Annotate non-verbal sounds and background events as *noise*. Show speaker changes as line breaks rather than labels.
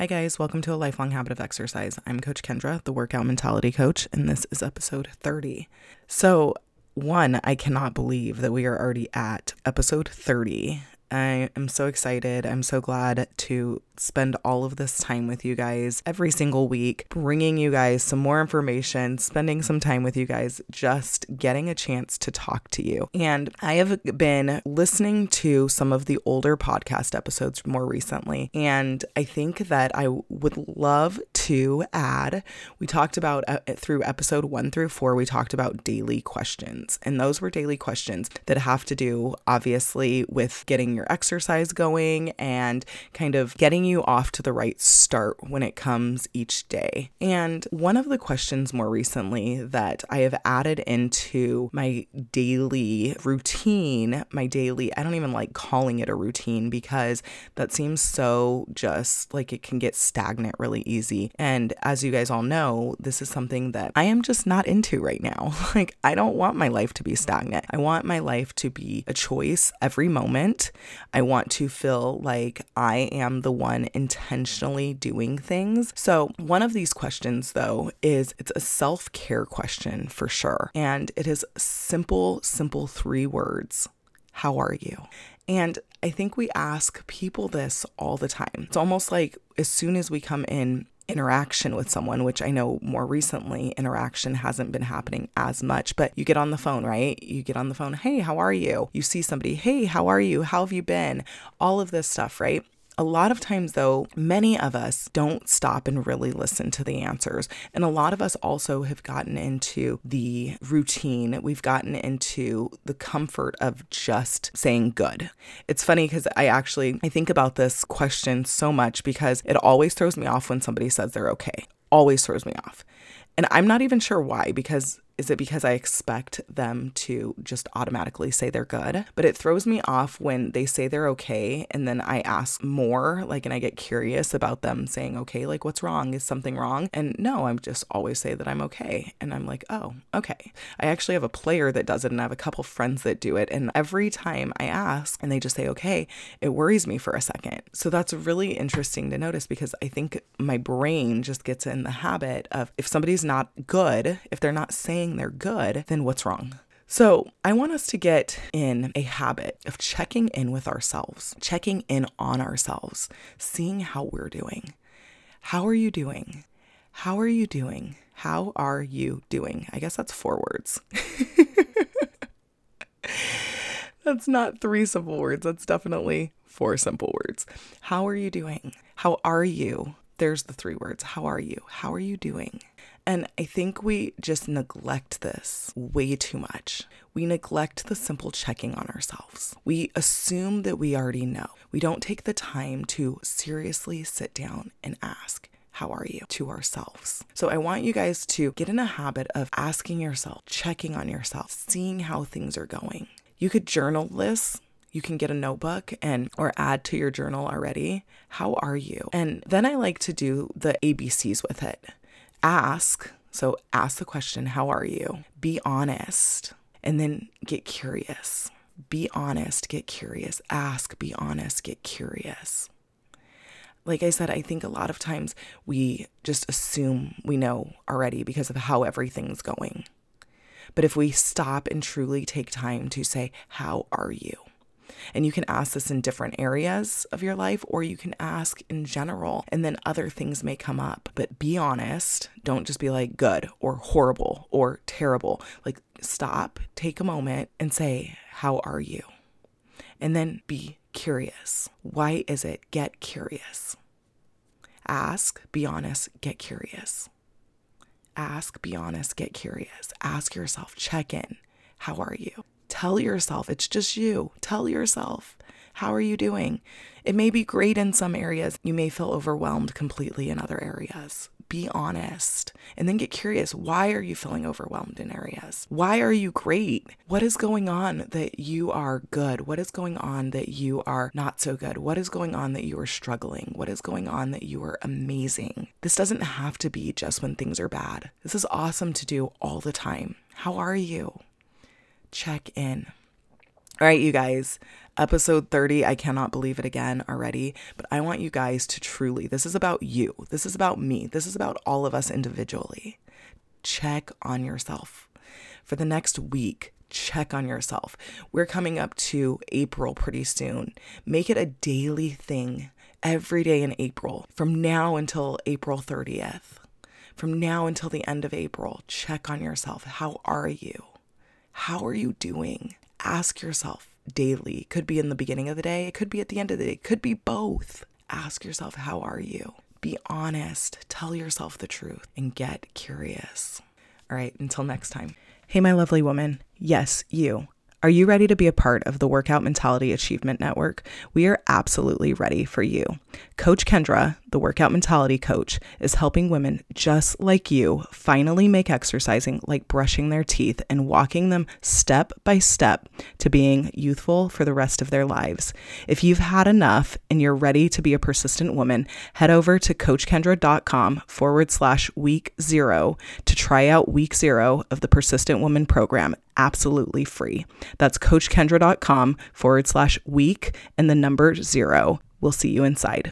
Hi, guys. Welcome to a lifelong habit of exercise. I'm Coach Kendra, the workout mentality coach, and this is episode 30. So, one, I cannot believe that we are already at episode 30. I am so excited. I'm so glad to spend all of this time with you guys every single week, bringing you guys some more information, spending some time with you guys, just getting a chance to talk to you. And I have been listening to some of the older podcast episodes more recently, and I think that I would love to add. We talked about uh, through episode one through four, we talked about daily questions, and those were daily questions that have to do, obviously, with getting your exercise going and kind of getting you you off to the right start when it comes each day. And one of the questions more recently that I have added into my daily routine, my daily, I don't even like calling it a routine because that seems so just like it can get stagnant really easy. And as you guys all know, this is something that I am just not into right now. *laughs* Like, I don't want my life to be stagnant. I want my life to be a choice every moment. I want to feel like I am the one intentionally doing things. So, one of these questions, though, is it's a self care question for sure. And it is simple, simple three words How are you? And I think we ask people this all the time. It's almost like as soon as we come in interaction with someone, which I know more recently interaction hasn't been happening as much, but you get on the phone, right? You get on the phone, hey, how are you? You see somebody, hey, how are you? How have you been? All of this stuff, right? A lot of times, though, many of us don't stop and really listen to the answers. And a lot of us also have gotten into the routine. We've gotten into the comfort of just saying good. It's funny because I actually I think about this question so much because it always throws me off when somebody says they're okay. Always throws me off. And I'm not even sure why because is it because I expect them to just automatically say they're good? But it throws me off when they say they're okay and then I ask more, like, and I get curious about them saying, okay, like, what's wrong? Is something wrong? And no, I'm just always say that I'm okay. And I'm like, oh, okay. I actually have a player that does it and I have a couple friends that do it. And every time I ask and they just say, okay, it worries me for a second. So that's really interesting to notice because I think my brain just gets in the habit of if somebody's not good, if they're not saying saying they're good, then what's wrong? So, I want us to get in a habit of checking in with ourselves, checking in on ourselves, seeing how we're doing. How are you doing? How are you doing? How are you doing? I guess that's four words. *laughs* that's not three simple words. That's definitely four simple words. How are you doing? How are you? There's the three words. How are you? How are you doing? And I think we just neglect this way too much. We neglect the simple checking on ourselves. We assume that we already know. We don't take the time to seriously sit down and ask, how are you to ourselves. So I want you guys to get in a habit of asking yourself, checking on yourself, seeing how things are going. You could journal this. You can get a notebook and or add to your journal already. How are you? And then I like to do the ABCs with it ask. So ask the question, How are you? Be honest, and then get curious. Be honest, get curious. Ask, be honest, get curious. Like I said, I think a lot of times we just assume we know already because of how everything's going. But if we stop and truly take time to say, How are you? And you can ask this in different areas of your life, or you can ask in general, and then other things may come up. But be honest. Don't just be like good or horrible or terrible. Like, stop, take a moment, and say, How are you? And then be curious. Why is it? Get curious. Ask, be honest, get curious. Ask, be honest, get curious. Ask yourself, check in. How are you? Tell yourself, it's just you. Tell yourself, how are you doing? It may be great in some areas. You may feel overwhelmed completely in other areas. Be honest and then get curious. Why are you feeling overwhelmed in areas? Why are you great? What is going on that you are good? What is going on that you are not so good? What is going on that you are struggling? What is going on that you are amazing? This doesn't have to be just when things are bad. This is awesome to do all the time. How are you? Check in. All right, you guys, episode 30. I cannot believe it again already, but I want you guys to truly, this is about you. This is about me. This is about all of us individually. Check on yourself. For the next week, check on yourself. We're coming up to April pretty soon. Make it a daily thing every day in April from now until April 30th. From now until the end of April, check on yourself. How are you? How are you doing? Ask yourself daily. Could be in the beginning of the day, it could be at the end of the day, it could be both. Ask yourself, how are you? Be honest, tell yourself the truth, and get curious. All right, until next time. Hey, my lovely woman. Yes, you. Are you ready to be a part of the Workout Mentality Achievement Network? We are absolutely ready for you. Coach Kendra, the Workout Mentality Coach, is helping women just like you finally make exercising like brushing their teeth and walking them step by step to being youthful for the rest of their lives. If you've had enough and you're ready to be a persistent woman, head over to coachkendra.com forward slash week zero to try out week zero of the Persistent Woman program absolutely free. That's coachkendra.com forward slash week and the number zero. We'll see you inside.